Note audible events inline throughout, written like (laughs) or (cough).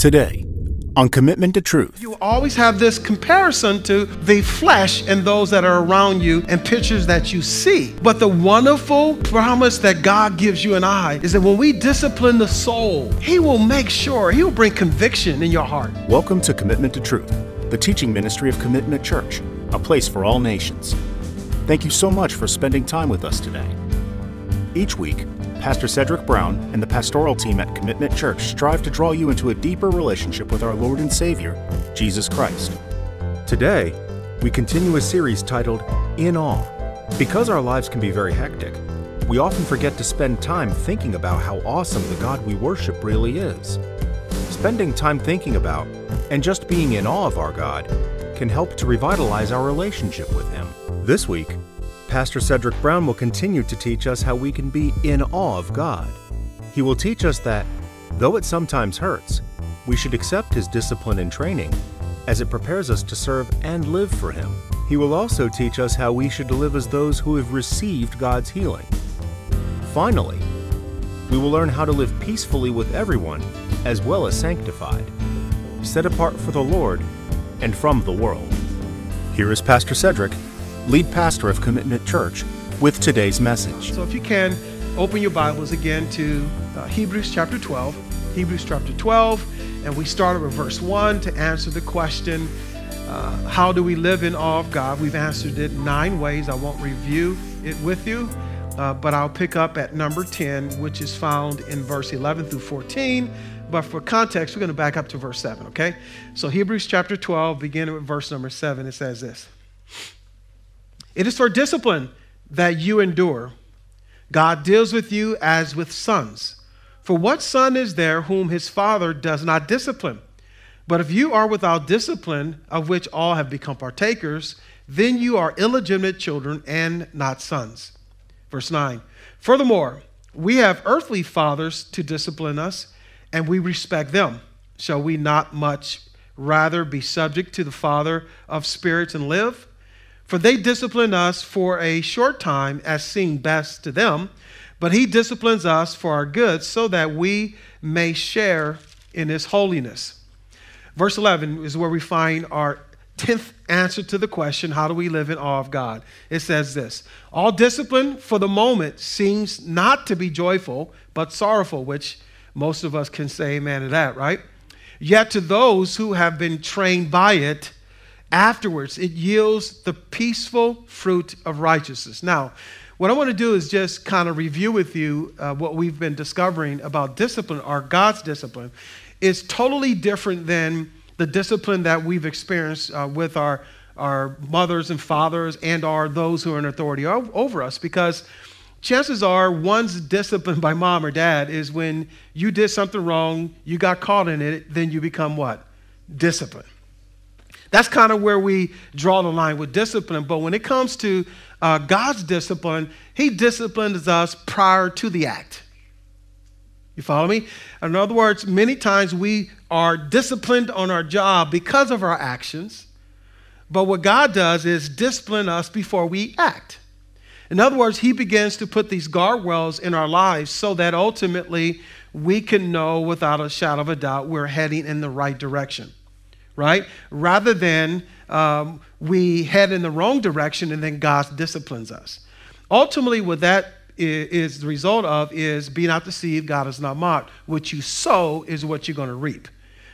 Today, on Commitment to Truth, You always have this comparison to the flesh and those that are around you and pictures that you see. But the wonderful promise that God gives you and I is that when we discipline the soul, He will make sure, He will bring conviction in your heart. welcome to Commitment to Truth, the teaching ministry of Commitment Church, a place for all nations. Thank you so much for spending time with us today. Each week, Pastor Cedric Brown and the pastoral team at Commitment Church strive to draw you into a deeper relationship with our Lord and Savior, Jesus Christ. Today, we continue a series titled In Awe. Because our lives can be very hectic, we often forget to spend time thinking about how awesome the God we worship really is. Spending time thinking about and just being in awe of our God can help to revitalize our relationship with Him. This week, Pastor Cedric Brown will continue to teach us how we can be in awe of God. He will teach us that, though it sometimes hurts, we should accept His discipline and training as it prepares us to serve and live for Him. He will also teach us how we should live as those who have received God's healing. Finally, we will learn how to live peacefully with everyone as well as sanctified, set apart for the Lord and from the world. Here is Pastor Cedric, lead pastor of Commitment Church, with today's message. So if you can, open your Bibles again to uh, Hebrews chapter 12. Hebrews chapter 12, and we started with verse 1 to answer the question uh, how do we live in awe of God? We've answered it nine ways. I won't review it with you, uh, but I'll pick up at number 10, which is found in verse 11 through 14. But for context, we're going to back up to verse 7, okay? So, Hebrews chapter 12, beginning with verse number 7, it says this It is for discipline that you endure. God deals with you as with sons. For what son is there whom his father does not discipline? But if you are without discipline, of which all have become partakers, then you are illegitimate children and not sons. Verse 9 Furthermore, we have earthly fathers to discipline us, and we respect them. Shall we not much rather be subject to the Father of spirits and live? For they discipline us for a short time as seemed best to them, but he disciplines us for our good so that we may share in his holiness. Verse 11 is where we find our 10th answer to the question how do we live in awe of God? It says this All discipline for the moment seems not to be joyful, but sorrowful, which most of us can say amen to that, right? Yet to those who have been trained by it, afterwards it yields the peaceful fruit of righteousness. Now, what I want to do is just kind of review with you uh, what we've been discovering about discipline, or God's discipline. is totally different than the discipline that we've experienced uh, with our, our mothers and fathers and are those who are in authority over us because chances are one's disciplined (laughs) by mom or dad is when you did something wrong, you got caught in it, then you become what? Discipline. That's kind of where we draw the line with discipline. But when it comes to uh, God's discipline, He disciplines us prior to the act. You follow me? In other words, many times we are disciplined on our job because of our actions. But what God does is discipline us before we act. In other words, He begins to put these guardrails in our lives so that ultimately we can know without a shadow of a doubt we're heading in the right direction, right? Rather than um, we head in the wrong direction and then God disciplines us. Ultimately, what that is the result of is be not deceived, God is not mocked. What you sow is what you're going to reap.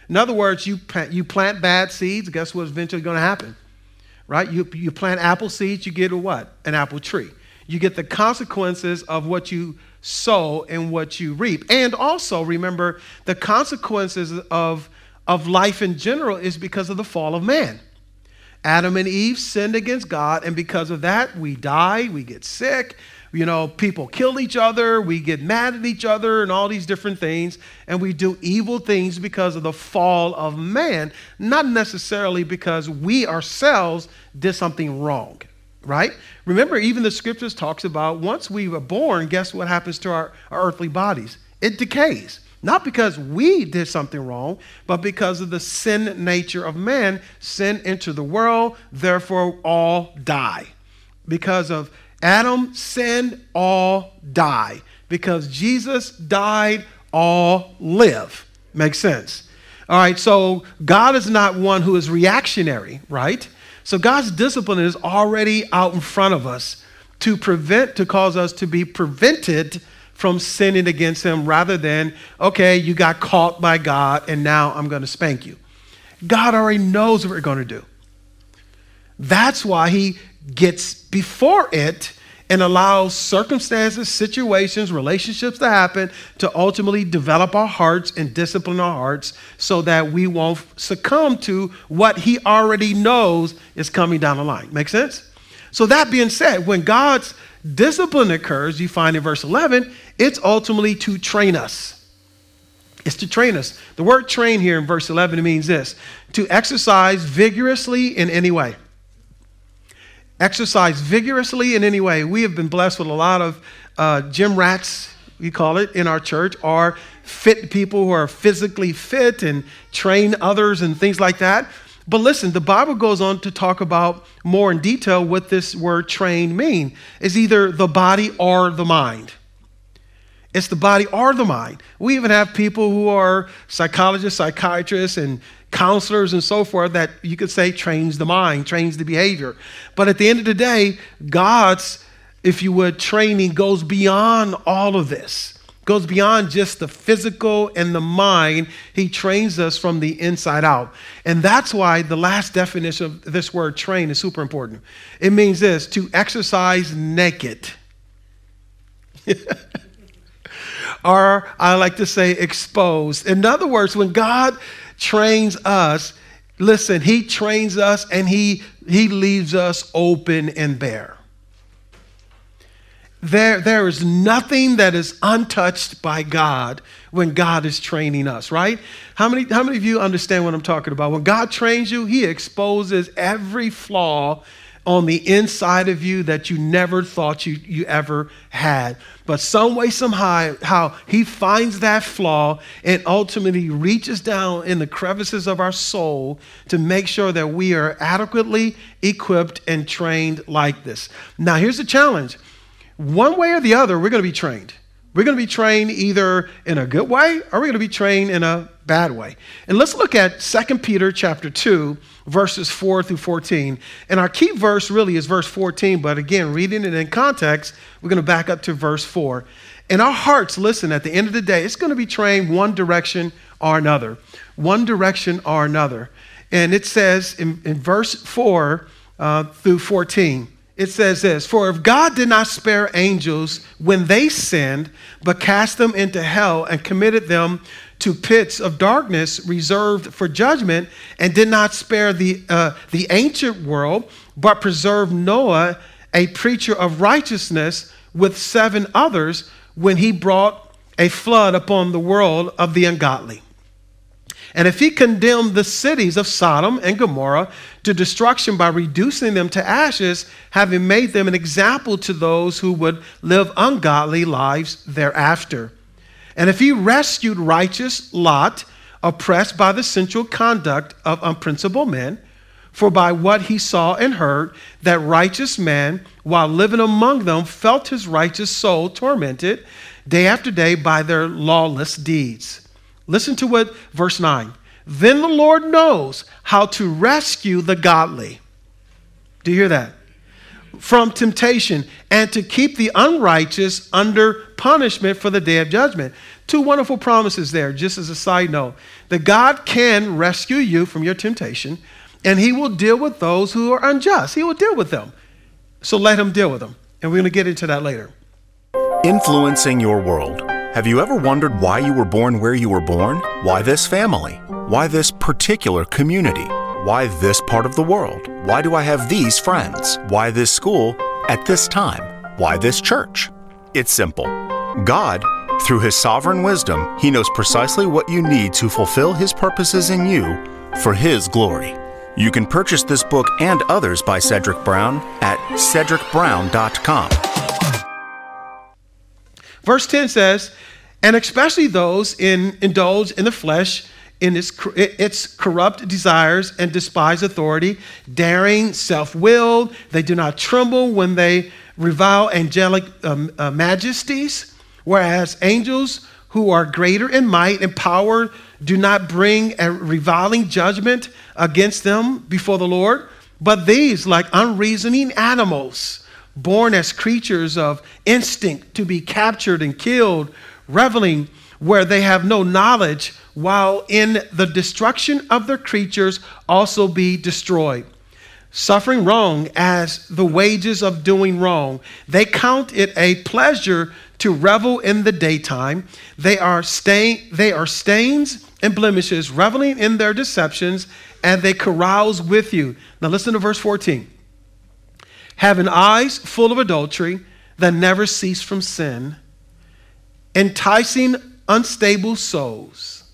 In other words, you plant, you plant bad seeds, guess what's eventually going to happen? right? You, you plant apple seeds, you get a what? An apple tree. You get the consequences of what you sow and what you reap. And also remember the consequences of, of life in general is because of the fall of man. Adam and Eve sinned against God, and because of that, we die, we get sick, you know, people kill each other, we get mad at each other, and all these different things, and we do evil things because of the fall of man, not necessarily because we ourselves did something wrong, right? Remember, even the scriptures talks about once we were born, guess what happens to our, our earthly bodies? It decays. Not because we did something wrong, but because of the sin nature of man. Sin entered the world, therefore all die. Because of Adam sinned, all die. Because Jesus died, all live. Makes sense. All right, so God is not one who is reactionary, right? So God's discipline is already out in front of us to prevent, to cause us to be prevented from sinning against Him rather than, okay, you got caught by God and now I'm going to spank you. God already knows what we're going to do. That's why He gets before it and allows circumstances, situations, relationships to happen to ultimately develop our hearts and discipline our hearts so that we won't succumb to what He already knows is coming down the line. Make sense? So, that being said, when God's discipline occurs, you find in verse 11, it's ultimately to train us. It's to train us. The word train here in verse 11 means this to exercise vigorously in any way exercise vigorously in any way. We have been blessed with a lot of uh, gym rats, we call it, in our church, or fit people who are physically fit and train others and things like that. But listen, the Bible goes on to talk about more in detail what this word train mean. Is either the body or the mind. It's the body or the mind. We even have people who are psychologists, psychiatrists, and counselors and so forth that you could say trains the mind, trains the behavior. But at the end of the day, God's, if you would, training goes beyond all of this, goes beyond just the physical and the mind. He trains us from the inside out. And that's why the last definition of this word train is super important. It means this to exercise naked. (laughs) or I like to say exposed. In other words, when God trains us, listen, he trains us and he, he leaves us open and bare. There, there is nothing that is untouched by God when God is training us, right? How many, how many of you understand what I'm talking about? When God trains you, He exposes every flaw on the inside of you that you never thought you, you ever had. But some way, somehow, how he finds that flaw and ultimately reaches down in the crevices of our soul to make sure that we are adequately equipped and trained like this. Now, here's the challenge. One way or the other, we're going to be trained. We're going to be trained either in a good way or we're going to be trained in a bad way. And let's look at 2 Peter chapter 2 verses 4 through 14. And our key verse really is verse 14, but again, reading it in context, we're going to back up to verse 4. And our hearts, listen, at the end of the day, it's going to be trained one direction or another. One direction or another. And it says in, in verse 4 uh, through 14, it says this For if God did not spare angels when they sinned, but cast them into hell and committed them to pits of darkness reserved for judgment, and did not spare the, uh, the ancient world, but preserved Noah, a preacher of righteousness, with seven others when he brought a flood upon the world of the ungodly. And if he condemned the cities of Sodom and Gomorrah to destruction by reducing them to ashes, having made them an example to those who would live ungodly lives thereafter. And if he rescued righteous Lot, oppressed by the sensual conduct of unprincipled men, for by what he saw and heard, that righteous man, while living among them, felt his righteous soul tormented day after day by their lawless deeds. Listen to what verse 9. Then the Lord knows how to rescue the godly. Do you hear that? from temptation and to keep the unrighteous under punishment for the day of judgment. Two wonderful promises there, just as a side note that God can rescue you from your temptation and He will deal with those who are unjust. He will deal with them. So let Him deal with them. And we're going to get into that later. Influencing your world. Have you ever wondered why you were born where you were born? Why this family? Why this particular community? Why this part of the world? Why do I have these friends? Why this school at this time? Why this church? It's simple. God, through His sovereign wisdom, He knows precisely what you need to fulfill His purposes in you for His glory. You can purchase this book and others by Cedric Brown at cedricbrown.com. Verse 10 says, and especially those in indulge in the flesh in its, its corrupt desires and despise authority, daring, self willed. They do not tremble when they revile angelic um, uh, majesties, whereas angels who are greater in might and power do not bring a reviling judgment against them before the Lord, but these, like unreasoning animals, born as creatures of instinct to be captured and killed, reveling where they have no knowledge, while in the destruction of their creatures also be destroyed. Suffering wrong as the wages of doing wrong. They count it a pleasure to revel in the daytime. They are, stain, they are stains and blemishes, reveling in their deceptions, and they carouse with you. Now listen to verse 14. Having eyes full of adultery that never cease from sin, enticing unstable souls,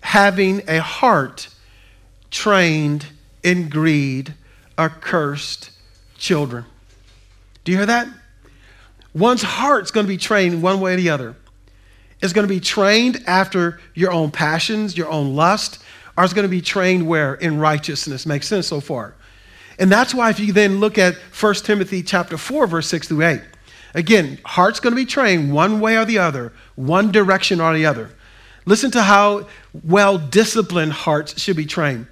having a heart trained in greed, accursed children. Do you hear that? One's heart's going to be trained one way or the other. It's going to be trained after your own passions, your own lust, or it's going to be trained where? In righteousness. Makes sense so far. And that's why if you then look at 1 Timothy chapter 4, verse 6 through 8, again, heart's going to be trained one way or the other, one direction or the other. Listen to how well disciplined hearts should be trained.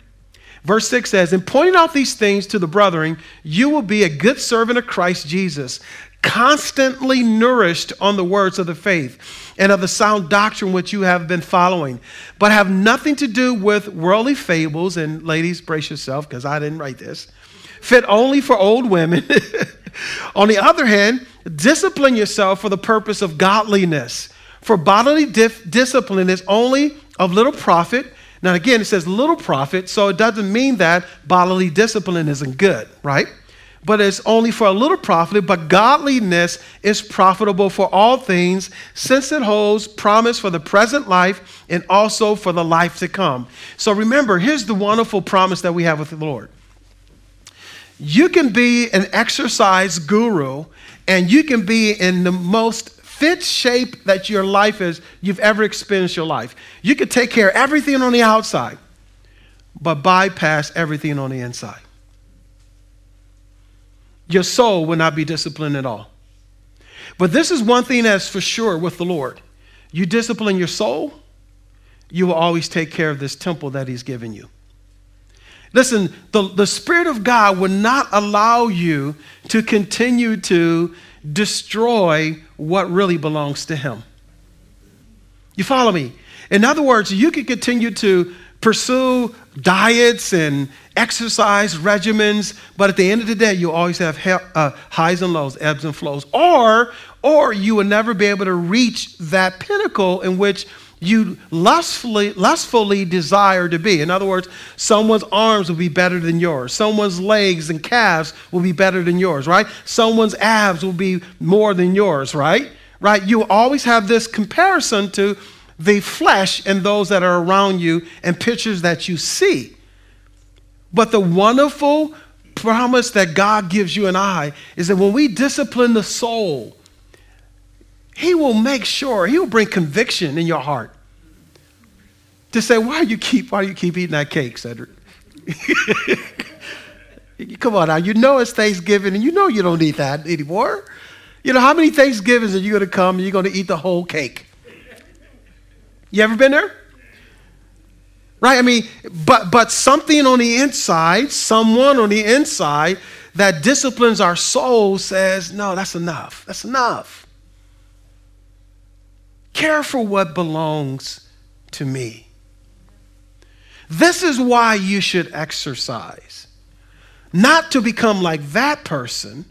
Verse 6 says, In pointing out these things to the brethren, you will be a good servant of Christ Jesus, constantly nourished on the words of the faith and of the sound doctrine which you have been following, but have nothing to do with worldly fables. And ladies, brace yourself because I didn't write this. Fit only for old women. (laughs) on the other hand, discipline yourself for the purpose of godliness. For bodily dif- discipline is only of little profit. Now, again, it says little profit, so it doesn't mean that bodily discipline isn't good, right? but it's only for a little profit. But godliness is profitable for all things, since it holds promise for the present life and also for the life to come. So remember, here's the wonderful promise that we have with the Lord. You can be an exercise guru and you can be in the most fit shape that your life is you've ever experienced your life. You can take care of everything on the outside, but bypass everything on the inside your soul will not be disciplined at all. But this is one thing that's for sure with the Lord. You discipline your soul, you will always take care of this temple that He's given you. Listen, the, the Spirit of God will not allow you to continue to destroy what really belongs to Him. You follow me? In other words, you can continue to pursue diets and exercise regimens, but at the end of the day, you always have uh, highs and lows, ebbs and flows. Or, or you will never be able to reach that pinnacle in which you lustfully, lustfully desire to be. In other words, someone's arms will be better than yours. Someone's legs and calves will be better than yours, right? Someone's abs will be more than yours, right? Right? You always have this comparison to the flesh and those that are around you and pictures that you see. But the wonderful promise that God gives you and I is that when we discipline the soul, He will make sure, He will bring conviction in your heart to say, why do you keep, why do you keep eating that cake, Cedric? (laughs) Come on now, you know it's Thanksgiving and you know you don't eat that anymore. You know, how many Thanksgivings are you going to come and you're going to eat the whole cake? You ever been there? Right? I mean, but but something on the inside, someone on the inside that disciplines our soul says, no, that's enough. That's enough. Care for what belongs to me. This is why you should exercise. Not to become like that person,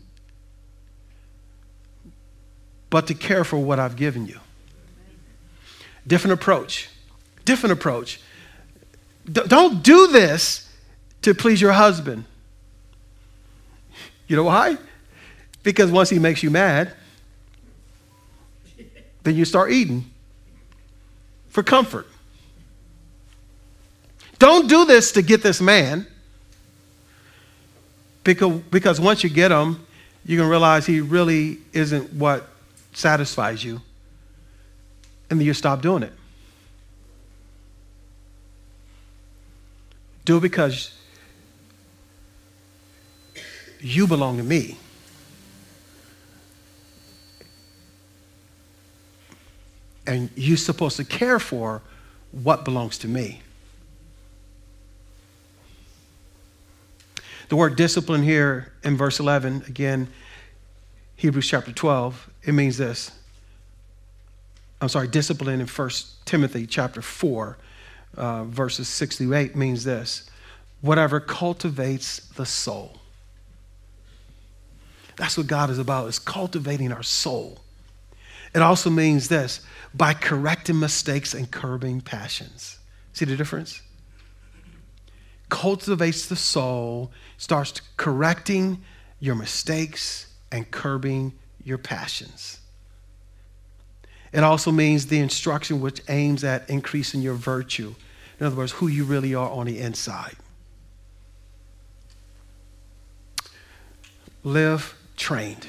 but to care for what I've given you. Different approach. Different approach. D- don't do this to please your husband. You know why? Because once he makes you mad, then you start eating for comfort. Don't do this to get this man. Because, because once you get him, you're going to realize he really isn't what satisfies you and then you stop doing it. Do it because you belong to me. And you're supposed to care for what belongs to me. The word discipline here in verse 11, again, Hebrews chapter 12, it means this. I'm sorry, discipline in 1 Timothy chapter 4, uh, verses 6 through 8 means this whatever cultivates the soul. That's what God is about, is cultivating our soul. It also means this by correcting mistakes and curbing passions. See the difference? Cultivates the soul starts correcting your mistakes and curbing your passions. It also means the instruction which aims at increasing your virtue. In other words, who you really are on the inside. Live trained.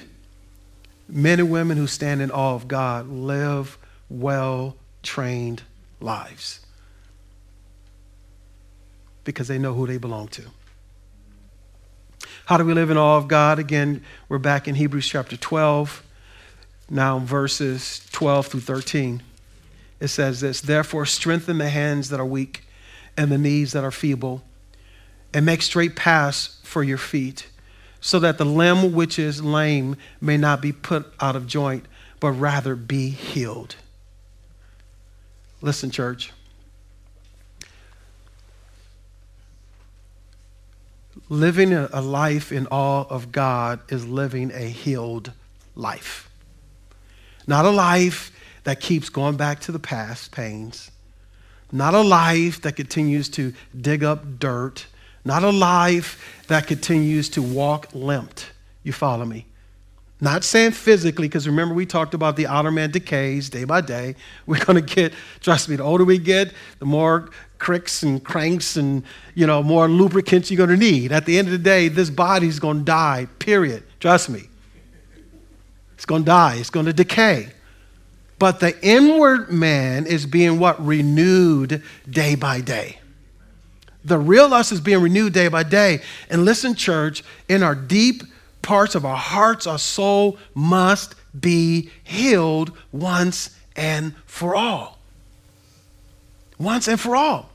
Men and women who stand in awe of God live well trained lives because they know who they belong to. How do we live in awe of God? Again, we're back in Hebrews chapter 12, now verses 12 through 13. It says this Therefore, strengthen the hands that are weak and the knees that are feeble, and make straight paths for your feet, so that the limb which is lame may not be put out of joint, but rather be healed. Listen, church. Living a life in awe of God is living a healed life. Not a life that keeps going back to the past pains. Not a life that continues to dig up dirt. Not a life that continues to walk limped. You follow me? Not saying physically, because remember we talked about the outer man decays day by day. (laughs) We're going to get, trust me, the older we get, the more cricks and cranks and you know more lubricants you're going to need. At the end of the day, this body's going to die. Period. Trust me. It's going to die. It's going to decay. But the inward man is being what renewed day by day. The real us is being renewed day by day. And listen, church, in our deep parts of our hearts, our soul must be healed once and for all. Once and for all.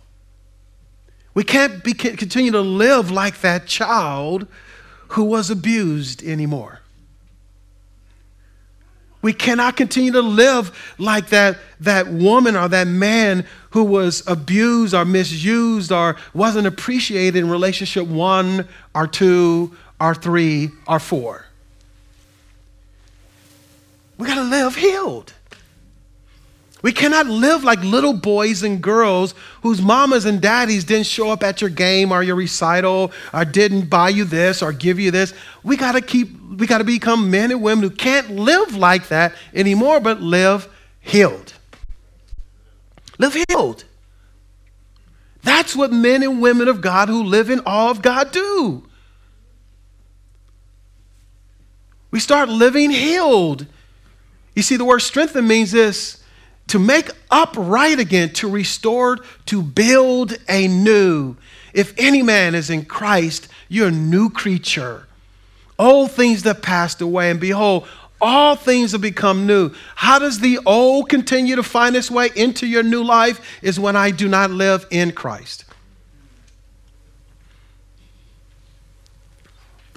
We can't be, continue to live like that child who was abused anymore. We cannot continue to live like that, that woman or that man who was abused or misused or wasn't appreciated in relationship one or two or three or four. We got to live healed. We cannot live like little boys and girls whose mamas and daddies didn't show up at your game or your recital or didn't buy you this or give you this. We got to keep we got to become men and women who can't live like that anymore but live healed. Live healed. That's what men and women of God who live in awe of God do. We start living healed. You see, the word strengthen means this to make upright again, to restore, to build anew. If any man is in Christ, you're a new creature. Old things that passed away, and behold, all things have become new. How does the old continue to find its way into your new life? Is when I do not live in Christ.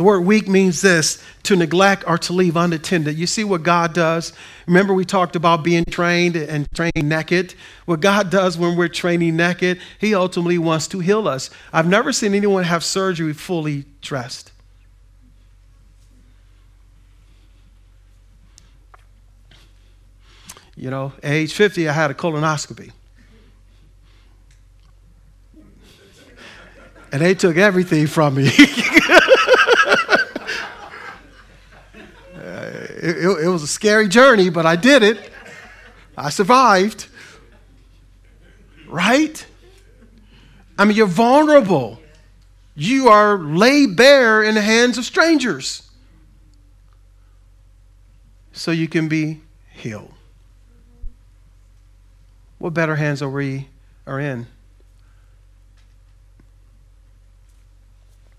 The word weak means this to neglect or to leave unattended. You see what God does? Remember, we talked about being trained and trained naked. What God does when we're training naked, He ultimately wants to heal us. I've never seen anyone have surgery fully dressed. You know, age 50, I had a colonoscopy. And they took everything from me. (laughs) it, it, was a scary journey, but I did it. I survived. Right? I mean, you're vulnerable. You are laid bare in the hands of strangers. So you can be healed. What better hands are we are in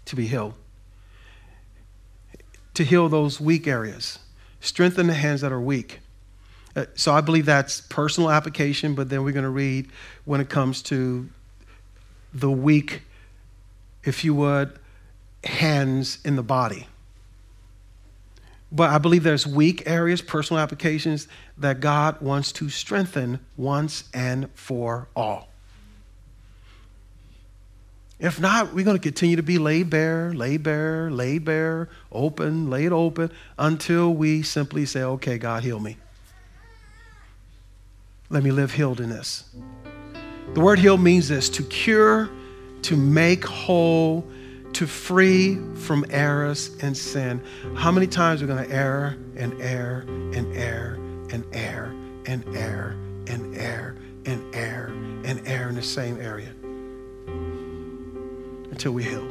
to be healed? To heal those weak areas strengthen the hands that are weak. Uh, so I believe that's personal application, but then we're going to read when it comes to the weak, if you would, hands in the body. But I believe there's weak areas, personal applications that God wants to strengthen once and for all. If not, we're going to continue to be laid bare, laid bare, laid bare, open, laid open, until we simply say, okay, God, heal me. Let me live healed in this. The word heal means this to cure, to make whole, to free from errors and sin. How many times are we going to err and err and err and err and err and err and err and err in the same area until we heal?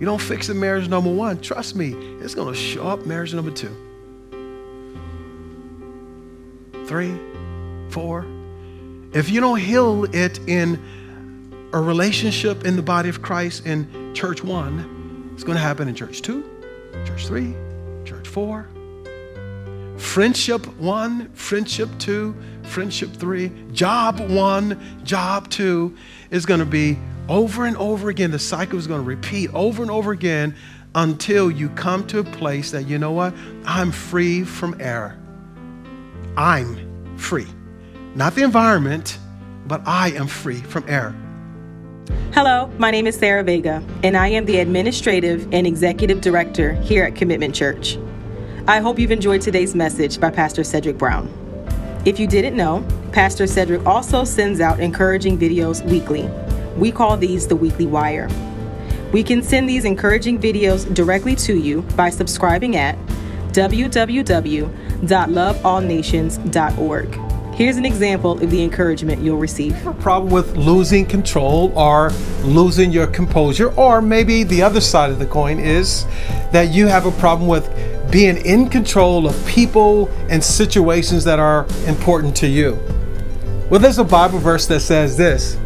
You don't fix the marriage number one. Trust me, it's going to show up marriage number two, three, four. If you don't heal it in a relationship in the body of Christ in church one, it's going to happen in church two, church three, church four. Friendship one, friendship two, friendship three, job one, job two is going to be over and over again. The cycle is going to repeat over and over again until you come to a place that, you know what? I'm free from error. I'm free. Not the environment, but I am free from error. Hello, my name is Sarah Vega, and I am the Administrative and Executive Director here at Commitment Church. I hope you've enjoyed today's message by Pastor Cedric Brown. If you didn't know, Pastor Cedric also sends out encouraging videos weekly. We call these the Weekly Wire. We can send these encouraging videos directly to you by subscribing at www.loveallnations.org. Here's an example of the encouragement you'll receive. Problem with losing control or losing your composure, or maybe the other side of the coin is that you have a problem with being in control of people and situations that are important to you. Well, there's a Bible verse that says this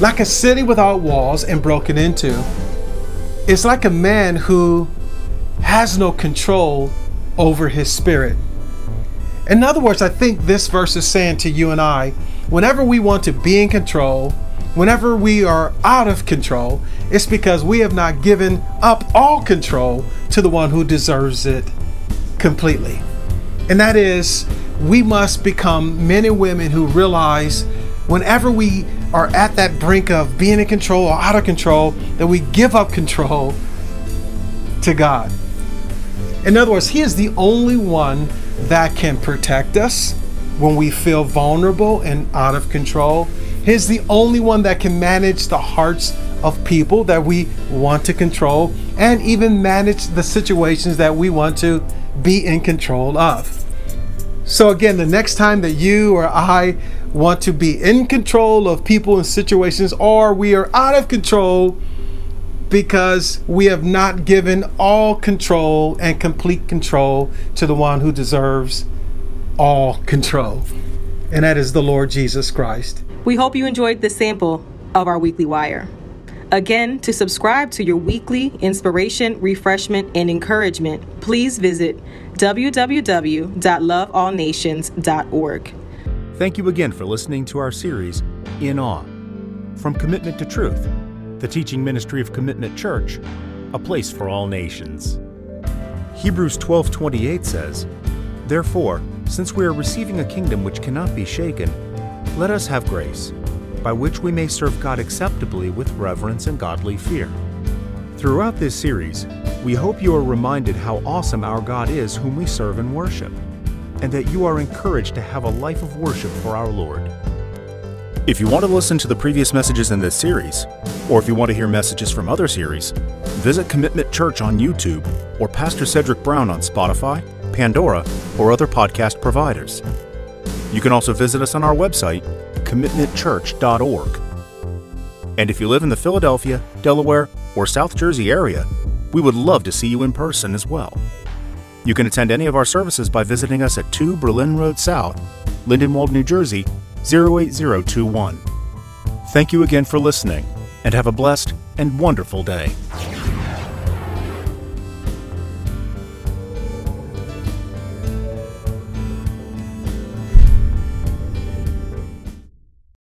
like a city without walls and broken into, it's like a man who has no control over his spirit. In other words, I think this verse is saying to you and I whenever we want to be in control, whenever we are out of control, it's because we have not given up all control to the one who deserves it completely. And that is, we must become men and women who realize whenever we are at that brink of being in control or out of control, that we give up control to God. In other words, He is the only one that can protect us when we feel vulnerable and out of control. He's the only one that can manage the hearts of people that we want to control and even manage the situations that we want to be in control of. So, again, the next time that you or I want to be in control of people and situations, or we are out of control because we have not given all control and complete control to the one who deserves all control, and that is the Lord Jesus Christ. We hope you enjoyed the sample of our weekly wire. Again, to subscribe to your weekly inspiration, refreshment, and encouragement, please visit www.loveallnations.org. Thank you again for listening to our series, In Awe From Commitment to Truth the teaching ministry of Commitment Church, a place for all nations. Hebrews 12:28 says, "Therefore, since we are receiving a kingdom which cannot be shaken, let us have grace, by which we may serve God acceptably with reverence and godly fear." Throughout this series, we hope you are reminded how awesome our God is whom we serve and worship, and that you are encouraged to have a life of worship for our Lord. If you want to listen to the previous messages in this series, or if you want to hear messages from other series, visit Commitment Church on YouTube or Pastor Cedric Brown on Spotify, Pandora, or other podcast providers. You can also visit us on our website, commitmentchurch.org. And if you live in the Philadelphia, Delaware, or South Jersey area, we would love to see you in person as well. You can attend any of our services by visiting us at 2 Berlin Road South, Lindenwold, New Jersey 08021. Thank you again for listening, and have a blessed and wonderful day.